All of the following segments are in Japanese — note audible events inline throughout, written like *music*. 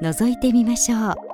覗いてみましょう。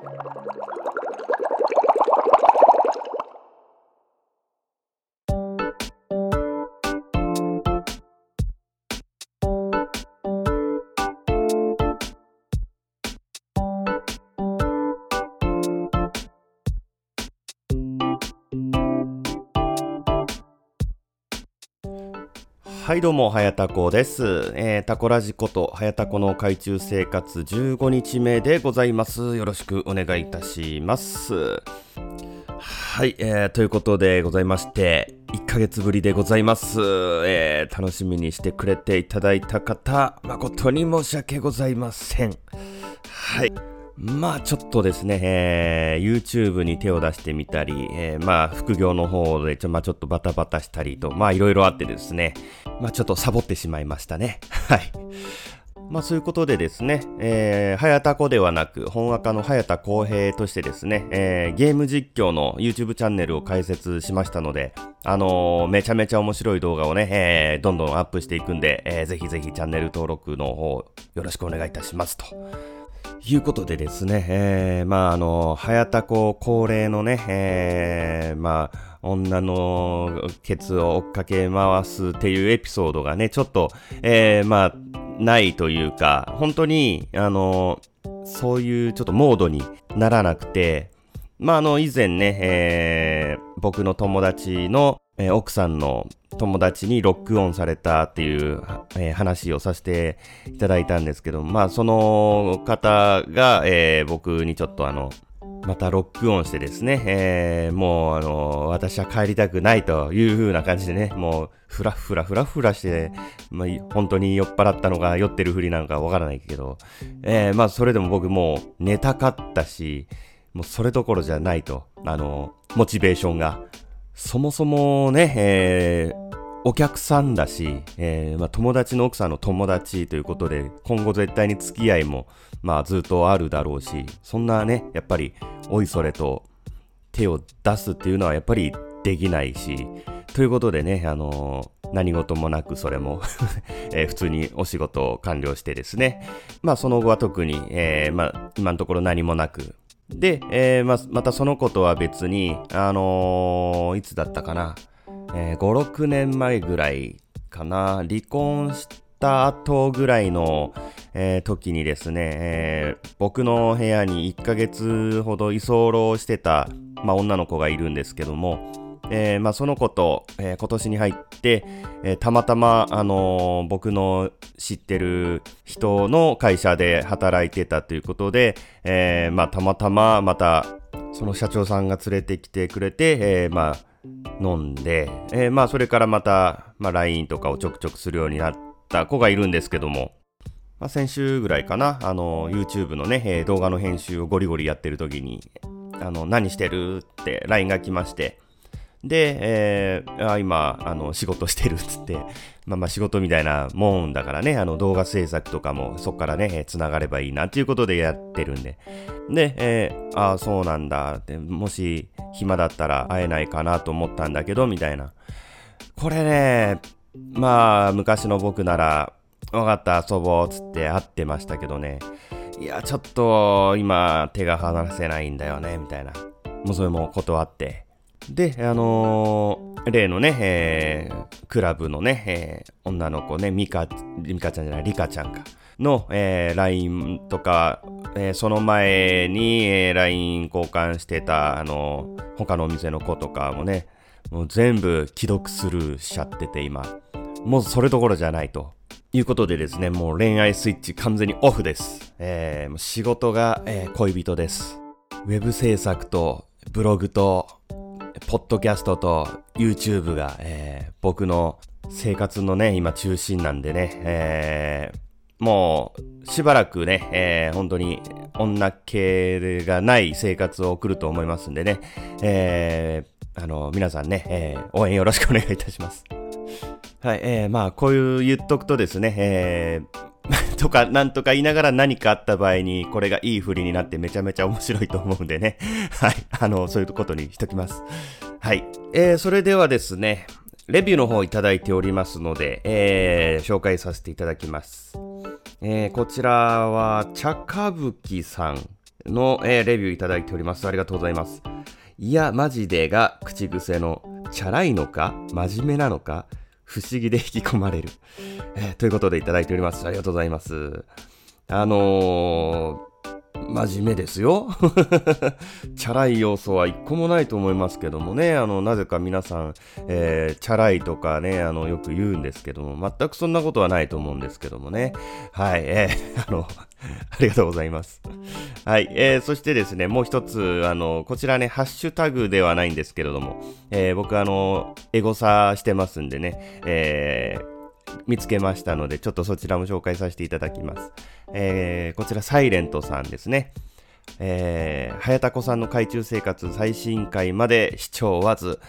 はいどうも、はやたこです。えー、タコラジこと、はやたこの海中生活15日目でございます。よろしくお願いいたします。はい、えー、ということでございまして、1ヶ月ぶりでございます。えー、楽しみにしてくれていただいた方、誠に申し訳ございません。はい。まあちょっとですね、えー、YouTube に手を出してみたり、えー、まあ副業の方でちょ,、まあ、ちょっとバタバタしたりと、まあいろいろあってですね、まあちょっとサボってしまいましたね。*laughs* はい。まあそういうことでですね、えー、早田子ではなく、本赤の早田公平としてですね、えー、ゲーム実況の YouTube チャンネルを開設しましたので、あのー、めちゃめちゃ面白い動画をね、えー、どんどんアップしていくんで、えー、ぜひぜひチャンネル登録の方よろしくお願いいたしますと。いうことでですね、えー、まあ、あの、早田子恒例のね、えー、まあ、女のケツを追っかけ回すっていうエピソードがね、ちょっと、えー、まあ、ないというか、本当に、あの、そういうちょっとモードにならなくて、まあ、あの、以前ね、えー、僕の友達の、えー、奥さんの友達にロックオンされたっていう、えー、話をさせていただいたんですけど、まあその方が、えー、僕にちょっとあの、またロックオンしてですね、えー、もうあの、私は帰りたくないという風な感じでね、もうふらふらふらふらして、まあ、本当に酔っ払ったのか酔ってるふりなのかわからないけど、えー、まあそれでも僕もう寝たかったし、もうそれどころじゃないと、あの、モチベーションが。そもそもね、えー、お客さんだし、えー、まあ、友達の奥さんの友達ということで、今後絶対に付き合いも、まあ、ずっとあるだろうし、そんなね、やっぱり、おいそれと手を出すっていうのはやっぱりできないし、ということでね、あのー、何事もなくそれも *laughs* えー、普通にお仕事を完了してですね、まあその後は特に、えー、まあ今のところ何もなく、で、えー、ままたそのことは別に、あのー、いつだったかな、えー、5、6年前ぐらいかな、離婚した後ぐらいの、えー、時にですね、えー、僕の部屋に1ヶ月ほど居候してた、ま、女の子がいるんですけども、えー、まあ、その子と、えー、今年に入って、えー、たまたま、あの僕の知ってる人の会社で働いてたということで、えまあ、たまたままたその社長さんが連れてきてくれて、えまあ、飲んで、えー、まあそれからまた、まあ、LINE とかをちょくちょくするようになった子がいるんですけども、まあ、先週ぐらいかな、あの、YouTube のね、えー、動画の編集をゴリゴリやってる時に、あの、何してるって LINE が来まして、で、えー、あ今、あの、仕事してるっつって、まあまあ仕事みたいなもんだからね、あの動画制作とかもそこからね、つながればいいなっていうことでやってるんで。で、えー、ああ、そうなんだって、もし暇だったら会えないかなと思ったんだけど、みたいな。これね、まあ、昔の僕なら、分かった、遊ぼうっ、つって会ってましたけどね。いや、ちょっと、今、手が離せないんだよね、みたいな。もうそれも断って。で、あのー、例のね、えー、クラブのね、えー、女の子ね、ミカ、ミカちゃんじゃない、リカちゃんか、の、えー、LINE とか、えー、その前に、えー、LINE 交換してた、あのー、他のお店の子とかもね、もう全部既読スルーしちゃってて、今。もうそれどころじゃないと。いうことでですね、もう恋愛スイッチ完全にオフです。えー、仕事が、えー、恋人です。ウェブ制作とブログとポッドキャストと YouTube が、えー、僕の生活のね、今中心なんでね、えー、もう、しばらくね、えー、本当に女系がない生活を送ると思いますんでね、えー、あの、皆さんね、えー、応援よろしくお願いいたします。はい、えー、まあ、こういう言っとくとですね、えー、*laughs* とか、なんとか言いながら何かあった場合に、これがいい振りになってめちゃめちゃ面白いと思うんでね。*laughs* はい。あの、そういうことにしときます。はい。えー、それではですね、レビューの方いただいておりますので、えー、紹介させていただきます。えー、こちらは、茶歌舞伎さんの、えー、レビューいただいております。ありがとうございます。いや、マジでが口癖の、チャラいのか真面目なのか不思議で引き込まれる。えー、ということでいただいております。ありがとうございます。あの真面目ですよ。*laughs* チャラい要素は一個もないと思いますけどもね、あの、なぜか皆さん、えー、チャラいとかね、あの、よく言うんですけども、全くそんなことはないと思うんですけどもね。はい、えー、*laughs* あの、ありがとうございます。はい、えー、そしてですね、もう一つ、あの、こちらね、ハッシュタグではないんですけれども、えー、僕、あの、エゴサしてますんでね、えー、見つけましたので、ちょっとそちらも紹介させていただきます。えー、こちら、サイレントさんですね。えー、早田子さんの海中生活最新回まで視聴わず、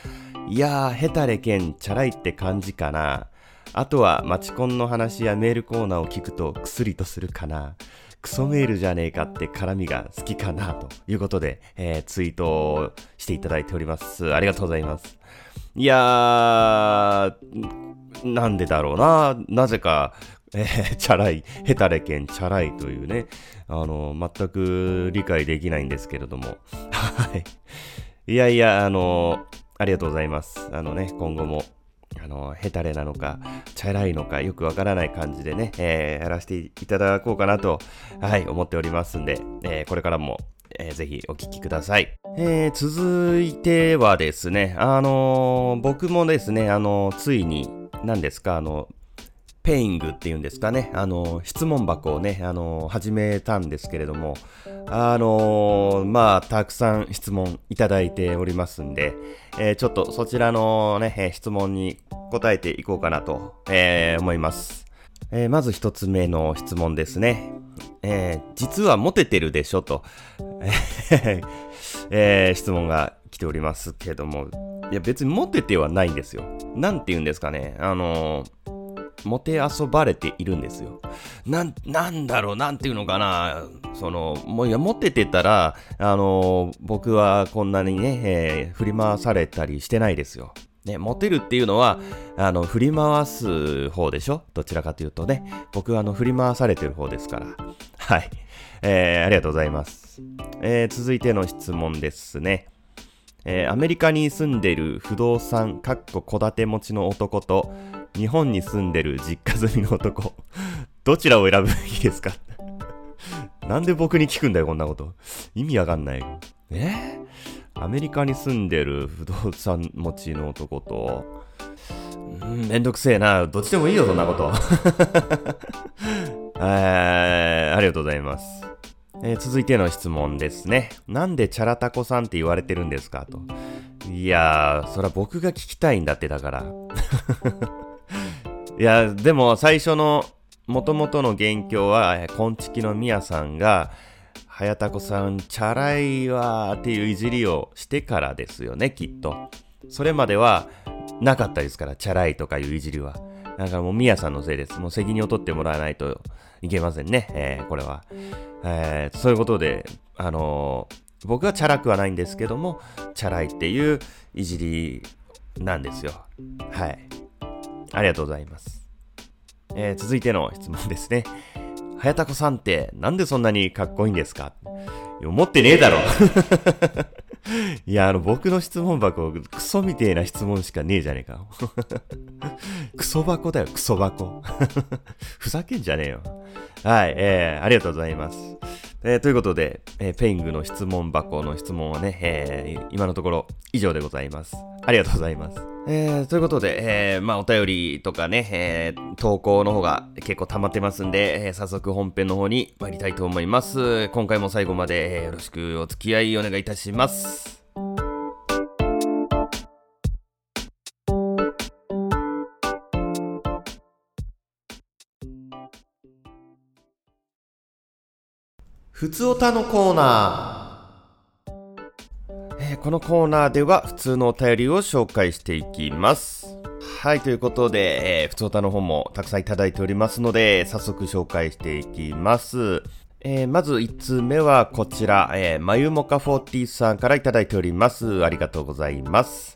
いやー、ヘタレケン、チャラいって感じかな。あとは、マチコンの話やメールコーナーを聞くと、くすりとするかな。クソメールじゃねえかって絡みが好きかなということで、えー、ツイートをしていただいております。ありがとうございます。いやー、なんでだろうな。なぜか、えー、チャラい、ヘタレケンチャラいというね、あの、全く理解できないんですけれども。はい。いやいや、あの、ありがとうございます。あのね、今後も、あの、ヘタレなのか、チャラいのか、よくわからない感じでね、えー、やらせていただこうかなと、はい、思っておりますんで、えー、これからも、えー、ぜひお聞きください。えー、続いてはですね、あのー、僕もですね、あのー、ついに、何ですか、あの、ペイングっていうんですかね、あの、質問箱をね、あの、始めたんですけれども、あのまあ、たくさん質問いただいておりますんで、えー、ちょっとそちらのね、質問に答えていこうかなと、えー、思います。えー、まず一つ目の質問ですね。え実はモテてるでしょと、*laughs* え質問が来ておりますけども、いや別にモテてはないんですよ。なんて言うんですかね。あのー、モテ遊ばれているんですよ。なん、なんだろう、なんていうのかな。その、もういや、モテてたら、あの、僕はこんなにね、えー、振り回されたりしてないですよ。ね、モテるっていうのは、あの、振り回す方でしょ？どちらかというとね。僕はあの、振り回されてる方ですから。はい。えー、ありがとうございます。えー、続いての質問ですね。えー、アメリカに住んでいる不動産、かっこ戸建て持ちの男と、日本に住んでる実家住みの男、どちらを選ぶべきですか？なんで僕に聞くんだよ、こんなこと。意味わかんない。え？アメリカに住んでる不動産持ちの男と、んめんどくせえな。どっちでもいいよ、そんなこと。*laughs* えー、ありがとうございます。えー、続いての質問ですね。なんでチャラタコさんって言われてるんですかと。いやー、そら僕が聞きたいんだってだから。*laughs* いや、でも最初の元々の元凶は、こんちきのみやさんが、はやたこさん、チャラいわっていういじりをしてからですよね、きっと。それまではなかったですから、チャラいとかいういじりは。だからもうみやさんのせいです。もう責任を取ってもらわないといけませんね、えー、これは。えー、そういうことで、あのー、僕はチャラくはないんですけども、チャラいっていういじりなんですよ。はい。ありがとうございます。えー、続いての質問ですね。はやたこさんってなんでそんなにかっこいいんですか？思ってねえだろ *laughs* いや、あの、僕の質問箱、クソみてえな質問しかねえじゃねえか。*laughs* クソ箱だよ、クソ箱。*laughs* ふざけんじゃねえよ。はい、えー、ありがとうございます。えー、ということで、えー、ペイングの質問箱の質問はね、えー、今のところ以上でございます。ありがとうございます。えー、ということで、えー、まあお便りとかね、えー、投稿の方が結構溜まってますんで、え、早速本編の方に参りたいと思います。今回も最後まで、よろしくお付き合いお願いいたします。ふつおたのコーナー、えーこのコーナーでは普通のお便りを紹介していきます。はい、ということで、えー、ふつおたの方もたくさんいただいておりますので、早速紹介していきます。えーまず1通目はこちら、えー、まゆもか40さんからいただいております。ありがとうございます。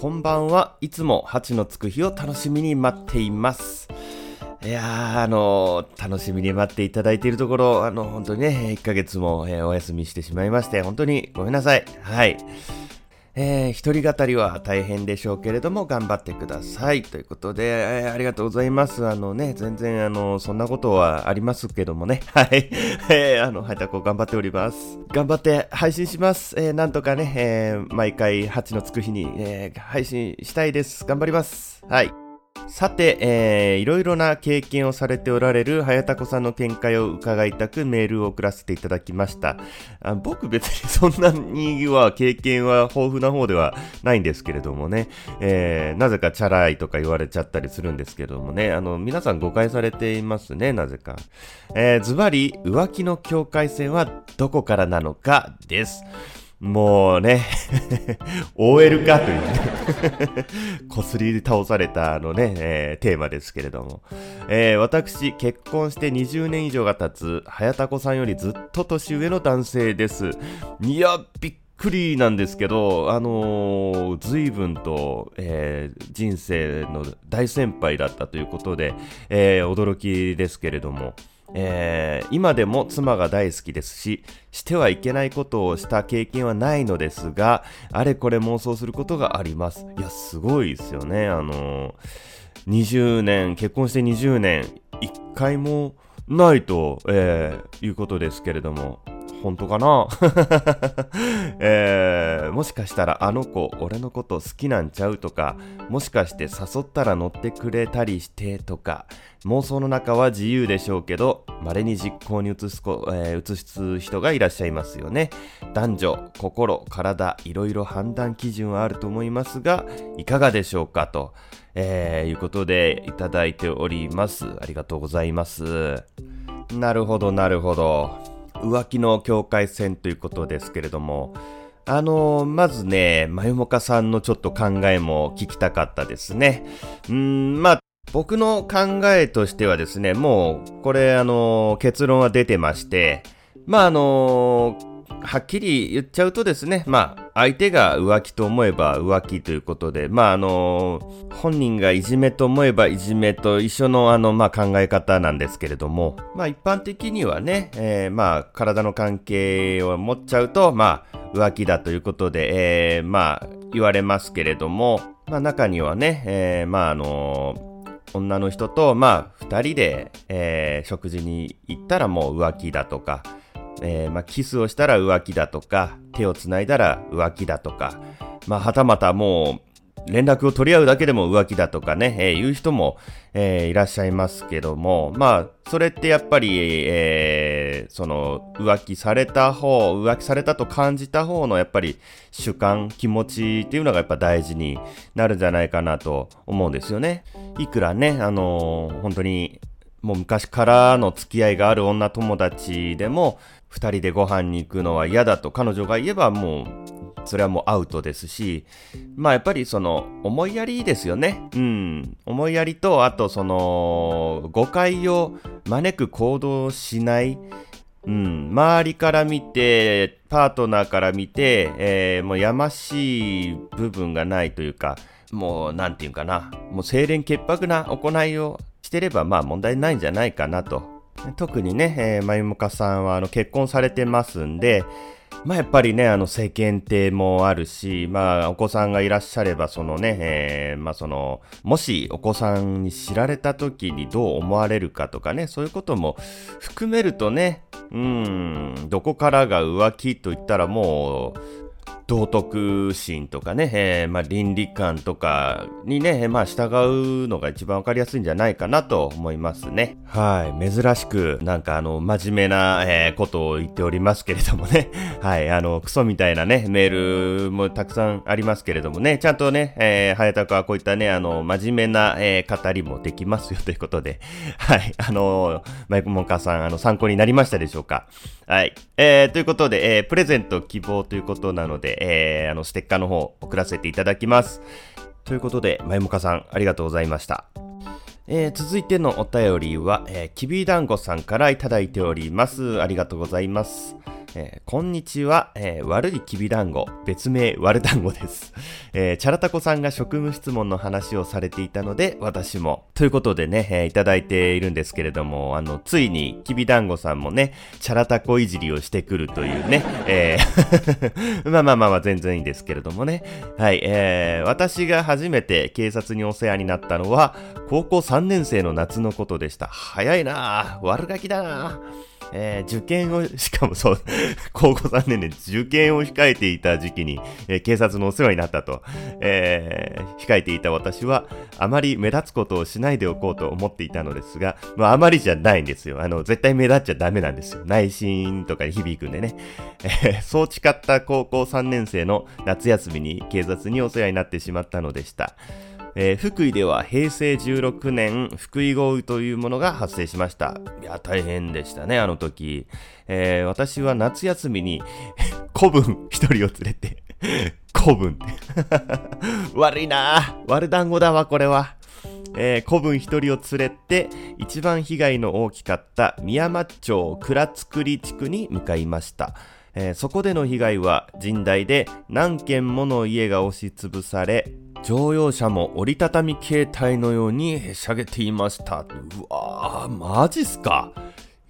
こんばんはいつも8のつく日を楽しみに待っています。いやー、あの楽しみに待っていただいているところ、あの、本当にね、1ヶ月も、えーお休みしてしまいまして、本当にごめんなさい。はい。えー一人語りは大変でしょうけれども、頑張ってください。ということで、えーありがとうございます。あのね、全然、あの、そんなことはありますけどもね。*laughs* はい。えーあの、はいたこ頑張っております。頑張って配信します。えーなんとかね、えー毎回8のつく日に、えー配信したいです。頑張ります。はい。さて、えーいろいろな経験をされておられる早田子さんの見解を伺いたくメールを送らせていただきました。あ僕別にそんなには経験は豊富な方ではないんですけれどもね、えーなぜかチャラいとか言われちゃったりするんですけどもね、あの、皆さん誤解されていますね、なぜか。えーズバリ、浮気の境界線はどこからなのかです。もうね、*laughs* OL かというね、*laughs* こすり倒されたあのね、えーテーマですけれども、えー私、結婚して20年以上が経つ、早田子さんよりずっと年上の男性です。いや、びっくりなんですけど、あのー、随分と、えー人生の大先輩だったということで、えー驚きですけれども、えー今でも妻が大好きですし、してはいけないことをした経験はないのですが、あれこれ妄想することがあります。いや、すごいですよね。あのー20年、結婚して20年、一回もないと、えーいうことですけれども、本当かな、*laughs* えーもしかしたらあの子、俺のこと好きなんちゃうとか、もしかして誘ったら乗ってくれたりしてとか、妄想の中は自由でしょうけど、稀に実行に移す子、えー移す人がいらっしゃいますよね。男女、心、体、いろいろ判断基準はあると思いますが、いかがでしょうかと、えーいうことでいただいております。ありがとうございます。なるほど、なるほど。浮気の境界線ということですけれども、あのまずね、まゆもかさんのちょっと考えも聞きたかったですね。うん、まあ、僕の考えとしてはですね、もう、これ、あの結論は出てまして、まあ、あのはっきり言っちゃうとですね、まあ、相手が浮気と思えば浮気ということで、まあ、あの本人がいじめと思えばいじめと一緒の、あの、まあ、考え方なんですけれども、まあ、一般的にはね、えーまあ、体の関係を持っちゃうと、まあ、浮気だということで、えーまあ、言われますけれども、まあ、中にはね、えーまあ、あの女の人と、まあ、二人で、えー食事に行ったらもう浮気だとか、えーまあ、キスをしたら浮気だとか、手を繋いだら浮気だとか、まあ、はたまたもう、連絡を取り合うだけでも浮気だとかね、えーいう人も、えーいらっしゃいますけども、まあ、それってやっぱり、えーその、浮気された方、浮気されたと感じた方のやっぱり主観、気持ちっていうのがやっぱ大事になるんじゃないかなと思うんですよね。いくらね、あのー本当に、もう昔からの付き合いがある女友達でも、二人でご飯に行くのは嫌だと彼女が言えばもう、それはもうアウトですし、まあやっぱりその、思いやりですよね。うん。思いやりと、あとその、誤解を招く行動をしない。うん。周りから見て、パートナーから見て、えーもうやましい部分がないというか、もう、なんていうかな、もう清廉潔白な行いをしてれば、まあ問題ないんじゃないかなと。特にね、えー、まゆもかさんはあの結婚されてますんで、まあやっぱりね、あの世間体もあるし、まあお子さんがいらっしゃれば、そのね、えーまあその、もしお子さんに知られた時にどう思われるかとかね、そういうことも含めるとね、うん、どこからが浮気と言ったらもう、道徳心とかね、えー、まあ、倫理観とかにね、まあ、従うのが一番わかりやすいんじゃないかなと思いますね。はい。珍しく、なんかあの、真面目な、えー、ことを言っておりますけれどもね。*laughs* はい。あの、クソみたいなね、メールもたくさんありますけれどもね、ちゃんとね、えー、早田はこういったね、あの、真面目な、えー、語りもできますよということで、*laughs* はい。あの、マイクモンカーさん、あの、参考になりましたでしょうかはい。えー、ということで、えー、プレゼント希望ということなので、えー、あの、ステッカーの方送らせていただきます。ということで、まゆもかさん、ありがとうございました。えー、続いてのお便りは、えー、きびだんごさんからいただいております。ありがとうございます。えー、こんにちは、えー、悪いきびだんご、別名悪団子です。えー、チャラタコさんが職務質問の話をされていたので、私も。ということでね、えー、いただいているんですけれども、あの、ついにきびだんごさんもね、チャラタコいじりをしてくるというね、えー *laughs* まあまあまあまあ全然いいんですけれどもね。はい、えー、私が初めて警察にお世話になったのは、高校3年生の夏のことでした。早いなぁ、悪ガキだなぁ。えー、受験を、しかもそう、高校3年で受験を控えていた時期に、えー、警察のお世話になったと、えー、控えていた私は、あまり目立つことをしないでおこうと思っていたのですが、まあ、あまりじゃないんですよ。あの、絶対目立っちゃダメなんですよ。内心とかに響くんでね。えー、そう誓った高校3年生の夏休みに警察にお世話になってしまったのでした。えー、福井では平成16年福井豪雨というものが発生しました。いや、大変でしたね、あの時。えー、私は夏休みに *laughs* 古文一人を連れて *laughs* 古文 *laughs* 悪いな悪団子だわ、これは。えー、古文一人を連れて、一番被害の大きかった宮間町倉造地区に向かいました。えー、そこでの被害は甚大で何軒もの家が押しつぶされ、乗用車も折りたたみ携帯のようにへしゃげていました。うわぁ、マジっすか？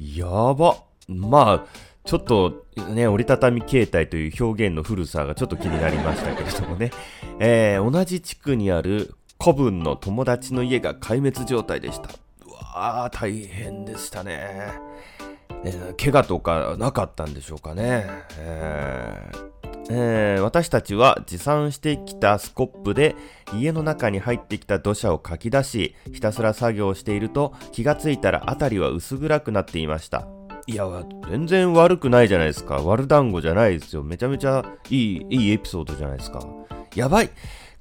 やば。まあ、ちょっとね、折りたたみ携帯という表現の古さがちょっと気になりましたけれどもね。*laughs* えー、同じ地区にある古文の友達の家が壊滅状態でした。うわぁ、大変でしたね。えー、怪我とかなかったんでしょうかね。えーえー、私たちは持参してきたスコップで家の中に入ってきた土砂をかき出し、ひたすら作業していると気がついたら辺りは薄暗くなっていました。いや、全然悪くないじゃないですか。悪団子じゃないですよ。めちゃめちゃいい、いいエピソードじゃないですか。やばい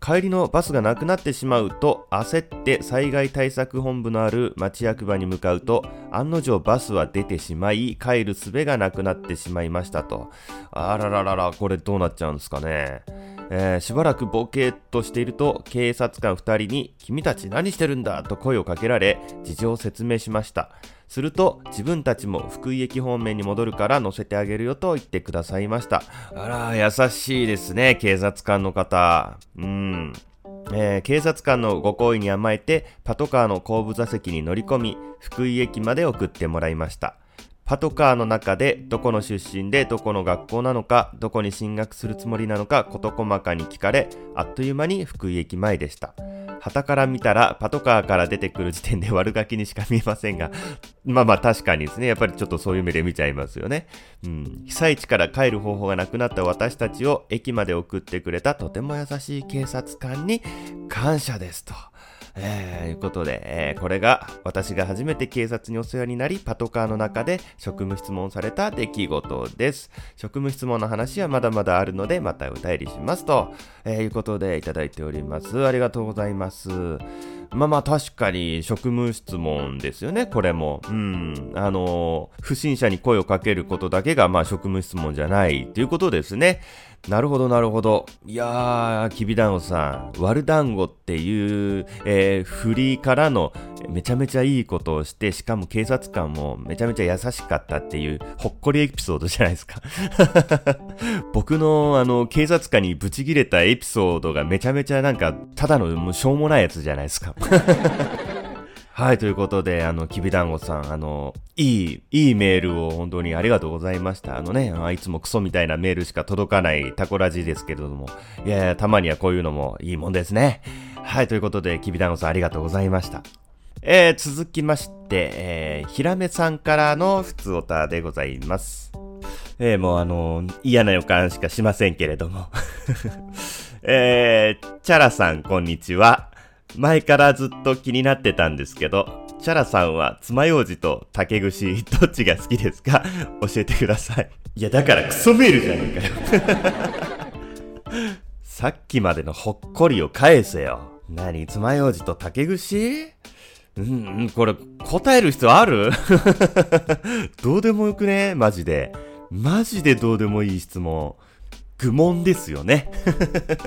帰りのバスがなくなってしまうと焦って災害対策本部のある町役場に向かうと案の定バスは出てしまい帰る術がなくなってしまいましたと。あららららこれどうなっちゃうんですかね。えー、しばらくボケっとしていると警察官2人に君たち何してるんだと声をかけられ事情を説明しました。すると自分たちも福井駅方面に戻るから乗せてあげるよと言ってくださいました。あら、優しいですね、警察官の方。うん。えー、警察官のご好意に甘えてパトカーの後部座席に乗り込み福井駅まで送ってもらいましたパトカーの中でどこの出身でどこの学校なのかどこに進学するつもりなのか事細かに聞かれあっという間に福井駅前でした旗から見たらパトカーから出てくる時点で悪ガキにしか見えませんが、まあまあ確かにですね、やっぱりちょっとそういう目で見ちゃいますよね。うん。被災地から帰る方法がなくなった私たちを駅まで送ってくれたとても優しい警察官に感謝ですと。えー、いうことで、えー、これが私が初めて警察にお世話になり、パトカーの中で職務質問された出来事です。職務質問の話はまだまだあるので、またお便りしますと、えー、いうことでいただいております。ありがとうございます。まあまあ確かに職務質問ですよね、これも。うん。あの、不審者に声をかけることだけが、まあ職務質問じゃないということですね。なるほど、なるほど。いやー、きびだんごさん、悪団子っていう、えー、フリーからのめちゃめちゃいいことをして、しかも警察官もめちゃめちゃ優しかったっていう、ほっこりエピソードじゃないですか。*laughs* 僕の、あの、警察官にブチギレたエピソードがめちゃめちゃなんか、ただのもうしょうもないやつじゃないですか。はい、ということで、あの、きびだんごさん、あの、いい、いいメールを本当にありがとうございました。あのね、あいつもクソみたいなメールしか届かないタコラジですけれども、いやいや、たまにはこういうのもいいもんですね。はい、ということで、きびだんごさんありがとうございました。えー、続きまして、えー、ひらめさんからのふつおたでございます。えー、もうあの、嫌な予感しかしませんけれども。*laughs* えー、チャラさん、こんにちは。前からずっと気になってたんですけど、チャラさんは爪楊枝と竹串、どっちが好きですか？*laughs* 教えてください。いや、だからクソメールじゃねえかよ。*laughs* さっきまでのほっこりを返せよ。何爪楊枝と竹串？うん、これ、答える必要ある？*laughs* どうでもよくね？マジで。マジでどうでもいい質問。愚問ですよね。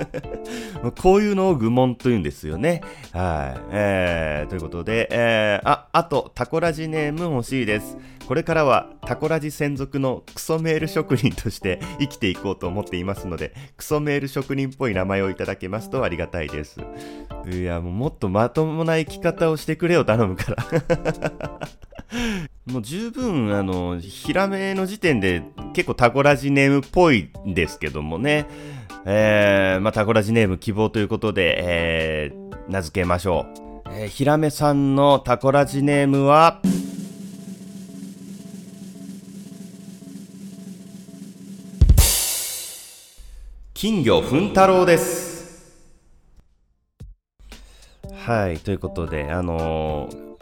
*laughs* こういうのを愚問と言うんですよね。はい。えー、ということで、えー、あ、あと、タコラジネーム欲しいです。これからはタコラジ専属のクソメール職人として生きていこうと思っていますので、クソメール職人っぽい名前をいただけますとありがたいです。いや、もうもっとまともな生き方をしてくれよ、頼むから。もう十分、あの、ヒラメの時点で結構タコラジネームっぽいんですけどもね。えー、まあ、タコラジネーム希望ということで、えー、名付けましょう。えー、ヒラメさんのタコラジネームは、金魚ふん太郎です。はい、ということで、あのー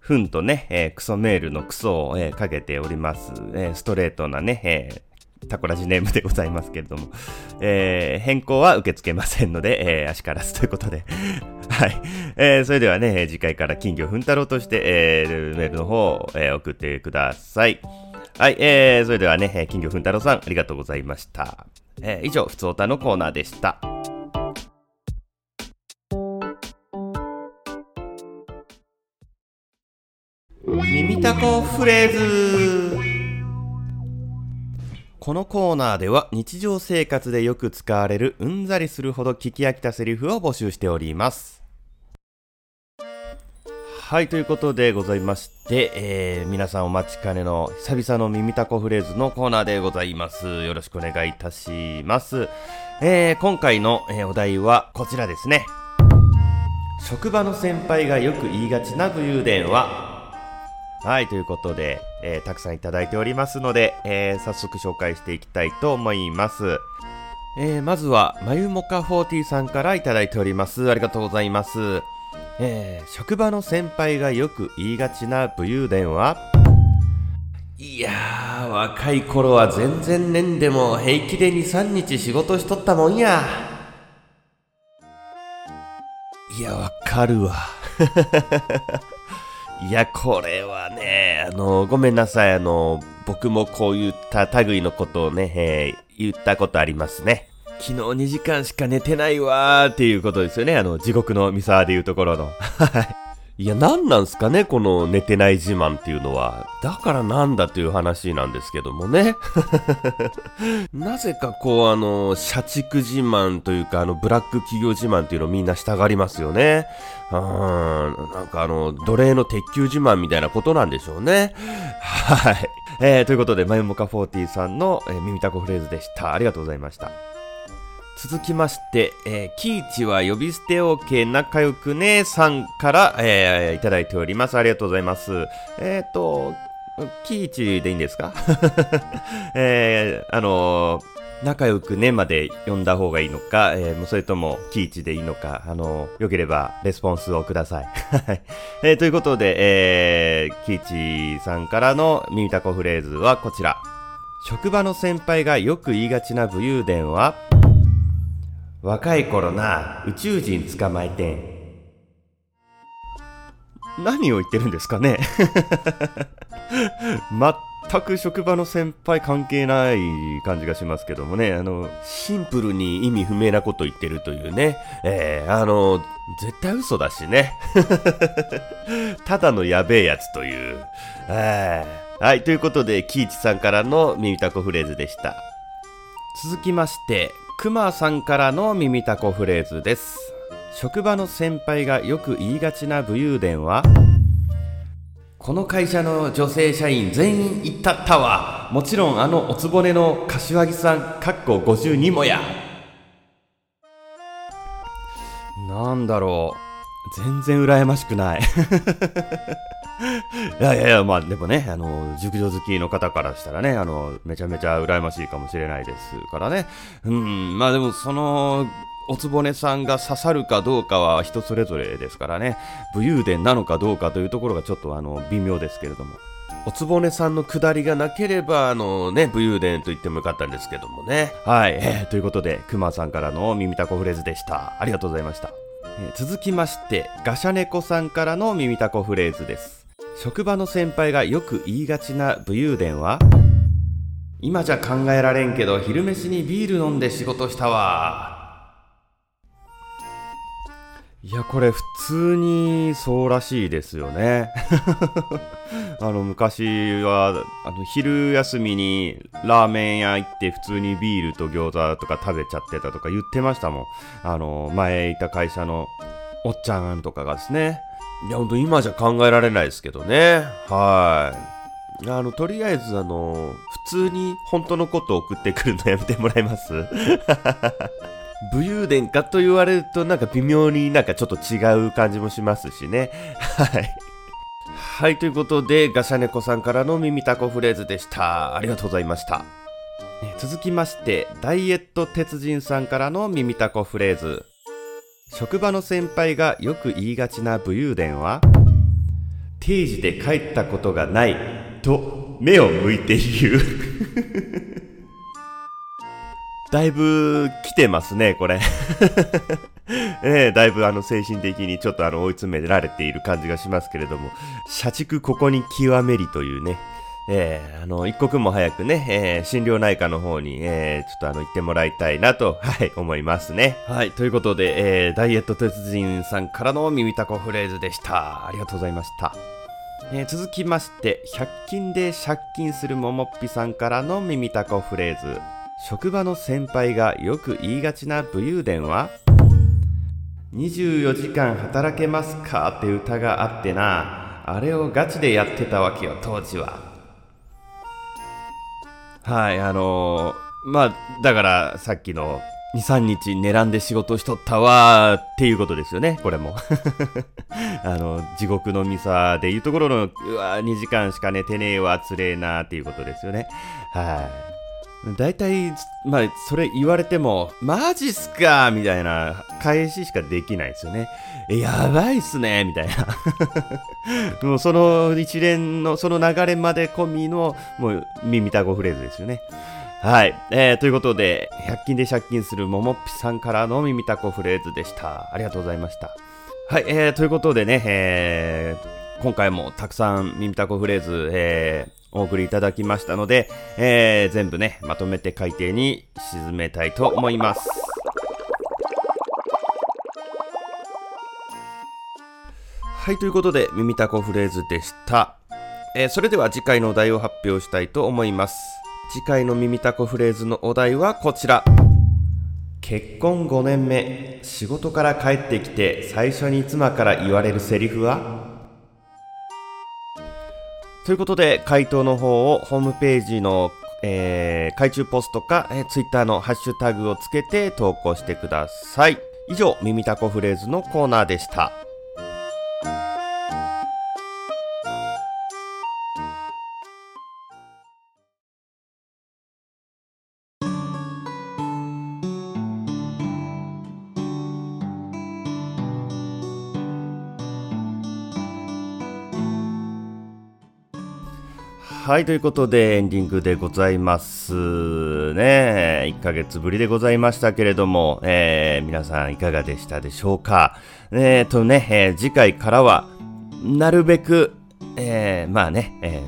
ふんとね、えー、クソメールのクソを、えー、かけております、えー、ストレートなね、えタコラジネームでございますけれども、え変更は受け付けませんので、え、足からずということで *laughs* はい。えそれではね、次回から金魚ふん太郎として、えメールの方を、え送ってください。はい、えー、それではね、金魚ふん太郎さん、ありがとうございました。えー、以上、ふつおたのコーナーでした。耳たこフレーズこのコーナーでは日常生活でよく使われるうんざりするほど聞き飽きたセリフを募集しております。はい、ということでございまして、えー、皆さんお待ちかねの久々の耳たこフレーズのコーナーでございます。よろしくお願いいたします。えー、今回の、えー、お題はこちらですね。職場の先輩がよく言いがちな武勇伝は？はい、ということで、えー、たくさんいただいておりますので、えー、早速紹介していきたいと思います。えー、まずは、まゆもか40さんからいただいております。ありがとうございます。えー、職場の先輩がよく言いがちな武勇伝は？いやー、若い頃は全然ねんでも平気で2、3日仕事しとったもんや。いや、わかるわ。*laughs* いや、これはね、あの、ごめんなさい、あの、僕もこういった類のことをね、えー、言ったことありますね。昨日2時間しか寝てないわーっていうことですよね。あの、地獄の三沢でいうところの。はい。いや、何なんすかねこの寝てない自慢っていうのは。だからなんだという話なんですけどもね。*laughs* なぜかこう、あの、社畜自慢というか、あの、ブラック企業自慢っていうのをみんなしたがりますよね。うん、なんかあの、奴隷の鉄球自慢みたいなことなんでしょうね。はい。えー、ということで、マユモカ40さんの、えー、耳たこフレーズでした。ありがとうございました。続きまして、えー、キーチは呼び捨て OK 仲良くねさんから、えー、いただいております。ありがとうございます。えっ、と、キーチでいいんですか？*laughs* えー、あのー、仲良くねまで呼んだ方がいいのか、えー、それともキーチでいいのか、あのー、よければレスポンスをくださ *laughs* い。えー、ということで、えー、キーチさんからの耳たこフレーズはこちら。職場の先輩がよく言いがちな武勇伝は、若い頃な、宇宙人捕まえてん。何を言ってるんですかね *laughs* 全く職場の先輩関係ない感じがしますけどもね、あの、シンプルに意味不明なこと言ってるというね、えー、あの、絶対嘘だしね。*laughs* ただのやべえやつという。はい、ということで、キイチさんからの耳たこフレーズでした。続きまして、くまさんからの耳たこフレーズです。職場の先輩がよく言いがちな武勇伝はこの会社の女性社員全員行ったったわ。もちろんあのおつぼねの柏木さん、かっこ52もや。なんだろう全然羨ましくない。*laughs* いやいやいや、まあでもね、あの、熟女好きの方からしたらね、あの、めちゃめちゃ羨ましいかもしれないですからね。うん、まあでもその、おつぼねさんが刺さるかどうかは人それぞれですからね、武勇伝なのかどうかというところがちょっとあの、微妙ですけれども。おつぼねさんの下りがなければ、あのね、武勇伝と言ってもよかったんですけどもね。はい、えー、ということで、くまさんからの耳たこフレーズでした。ありがとうございました。えー、続きまして、ガシャネコさんからの耳たこフレーズです。職場の先輩がよく言いがちな武勇伝は今じゃ考えられんけど昼飯にビール飲んで仕事したわいや、これ普通にそうらしいですよね。*laughs* あの、昔は、あの、昼休みにラーメン屋行って普通にビールと餃子とか食べちゃってたとか言ってましたもん。あの、前いた会社のおっちゃんとかがですね。いや、ほんと今じゃ考えられないですけどね。はい。あの、とりあえずあの、普通に本当のことを送ってくるのやめてもらえます？*laughs* 武勇伝かと言われるとなんか微妙になんかちょっと違う感じもしますしね。はい。はい、ということで、ガシャネコさんからの耳たこフレーズでした。ありがとうございました。続きまして、ダイエット鉄人さんからの耳たこフレーズ。職場の先輩がよく言いがちな武勇伝は、定時で帰ったことがないと目を向いて言う。*laughs* だいぶ来てますね、これ。*laughs* ええだいぶあの精神的にちょっとあの追い詰められている感じがしますけれども、社畜ここに極めりというね、えー、あの、一刻も早くね、えー、心療内科の方に、えー、ちょっとあの、行ってもらいたいなと、はい、思いますね。はい、ということで、えー、ダイエット鉄人さんからの耳たこフレーズでした。ありがとうございました。えー、続きまして、100均で借金するももっぴさんからの耳たこフレーズ。職場の先輩がよく言いがちな武勇伝は24時間働けますか？って歌があってなあれをガチでやってたわけよ当時ははいあの、まあだからさっきの23日狙んで仕事しとったわっていうことですよねこれも。*laughs* あの地獄のミサでいうところのうわ2時間しか寝てねえわつれえなっていうことですよね。はい。大体、まあ、それ言われても、マジっすか？みたいな返ししかできないですよね。え、やばいっすねみたいな。*laughs* もうその一連の、その流れまで込みの、もう耳たごフレーズですよね。はい。えー、ということで、100均で借金するももっぴさんからの耳たこフレーズでした。ありがとうございました。はい。えー、ということでね、えー、今回もたくさん耳たこフレーズ、えー、お送りいただきましたので、えー、全部ね、まとめて海底に沈めたいと思います。はい、ということで、耳たこフレーズでした。えー、それでは次回のお題を発表したいと思います。次回の耳たこフレーズのお題はこちら。結婚5年目、仕事から帰ってきて最初に妻から言われるセリフは？ということで、回答の方をホームページの、えー、海中ポストか、えー、ツイッターのハッシュタグをつけて投稿してください。以上、耳たこフレーズのコーナーでした。はい、ということでエンディングでございますね。1ヶ月ぶりでございましたけれども、えー、皆さんいかがでしたでしょうか？えーとね、えー、次回からは、なるべく、えー、まあね、えー、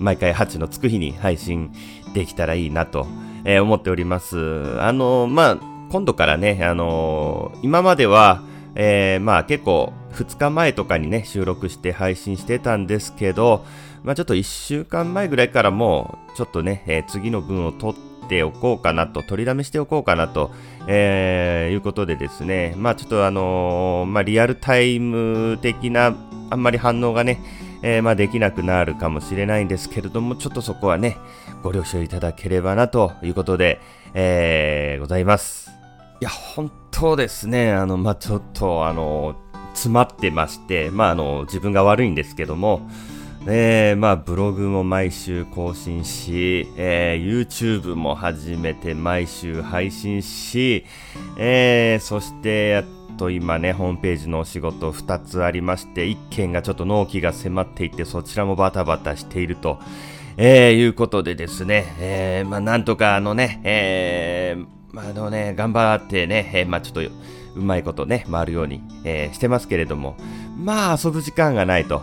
毎回8のつく日に配信できたらいいなと、えー、思っております。あの、まあ、今度からね、あの今までは、えー、まあ結構2日前とかにね、収録して配信してたんですけど、まあ、ちょっと1週間前ぐらいからもう、ちょっとね、えー、次の分を取っておこうかなと、取りだめしておこうかなと、えー、いうことでですね、まあちょっとあのー、まあリアルタイム的な、あんまり反応がね、えー、まあできなくなるかもしれないんですけれども、ちょっとそこはね、ご了承いただければなということで、えー、ございます。いや、本当ですね、あの、まあちょっとあの詰まってまして、まあ、あの、自分が悪いんですけども、えー、まあ、ブログも毎週更新し、えー、YouTube も始めて毎週配信し、えー、そして、やっと今ね、ホームページのお仕事2つありまして、1件がちょっと納期が迫っていて、そちらもバタバタしていると、え、いうことでですね、えー、まあ、なんとかあのね、えー、まあ、あのね、頑張ってね、えー、まあ、ちょっと、うまいことね、回るように、えー、してますけれども、まあ、遊ぶ時間がないと。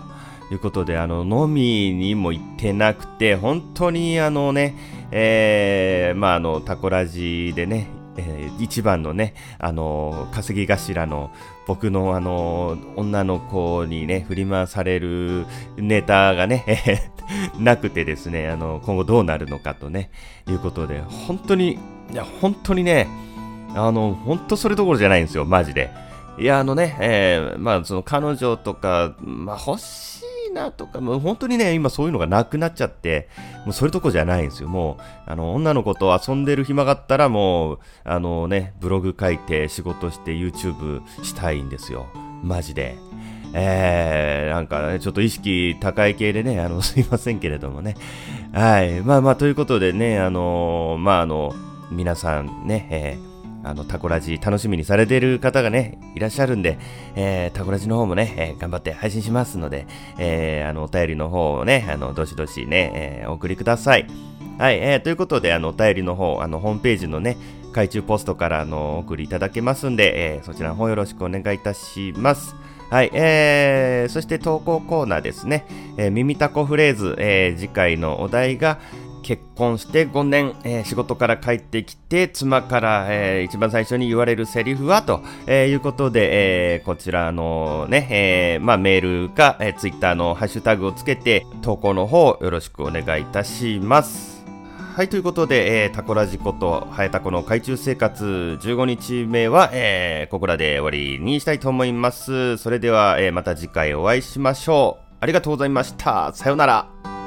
いうことで、あの、飲みにも行ってなくて、本当にあのね、えー、まあ、あの、タコラジでね、えー、一番のね、あの、稼ぎ頭の僕のあの、女の子にね、振り回されるネタがね、*laughs* なくてですね、あの、今後どうなるのかとね、いうことで、本当に、いや、本当にね、あの、本当それどころじゃないんですよ、マジで。いや、あのね、えー、まあ、その彼女とか、まあ、欲しいなとか、もう本当にね、今そういうのがなくなっちゃって、もうそれところじゃないんですよ。もう、あの、女の子と遊んでる暇があったら、もう、あのね、ブログ書いて仕事して YouTube したいんですよ。マジで。えー、なんかね、ちょっと意識高い系でね、あの、*laughs* すいませんけれどもね。はい。まあまあ、ということでね、あのまああの、皆さんね、えーあの、タコラジ楽しみにされている方がね、いらっしゃるんで、えー、タコラジの方もね、えー、頑張って配信しますので、えー、あの、お便りの方をね、あの、どしどしね、えー、お送りください。はい、えー、ということで、あの、お便りの方、あの、ホームページのね、海中ポストからあの、お送りいただけますんで、えー、そちらの方よろしくお願いいたします。はい、えー、そして投稿コーナーですね、えー、耳タコフレーズ、えー、次回のお題が、結婚して5年、えー、仕事から帰ってきて、妻から、えー、一番最初に言われるセリフはと、えー、いうことで、えー、こちらのね、えー、まあ、メールか、えー、ツイッターのハッシュタグをつけて、投稿の方よろしくお願いいたします。はい、ということで、えー、タコラジコとハエタコの海中生活15日目は、えー、ここらで終わりにしたいと思います。それでは、えー、また次回お会いしましょう。ありがとうございました。さようなら。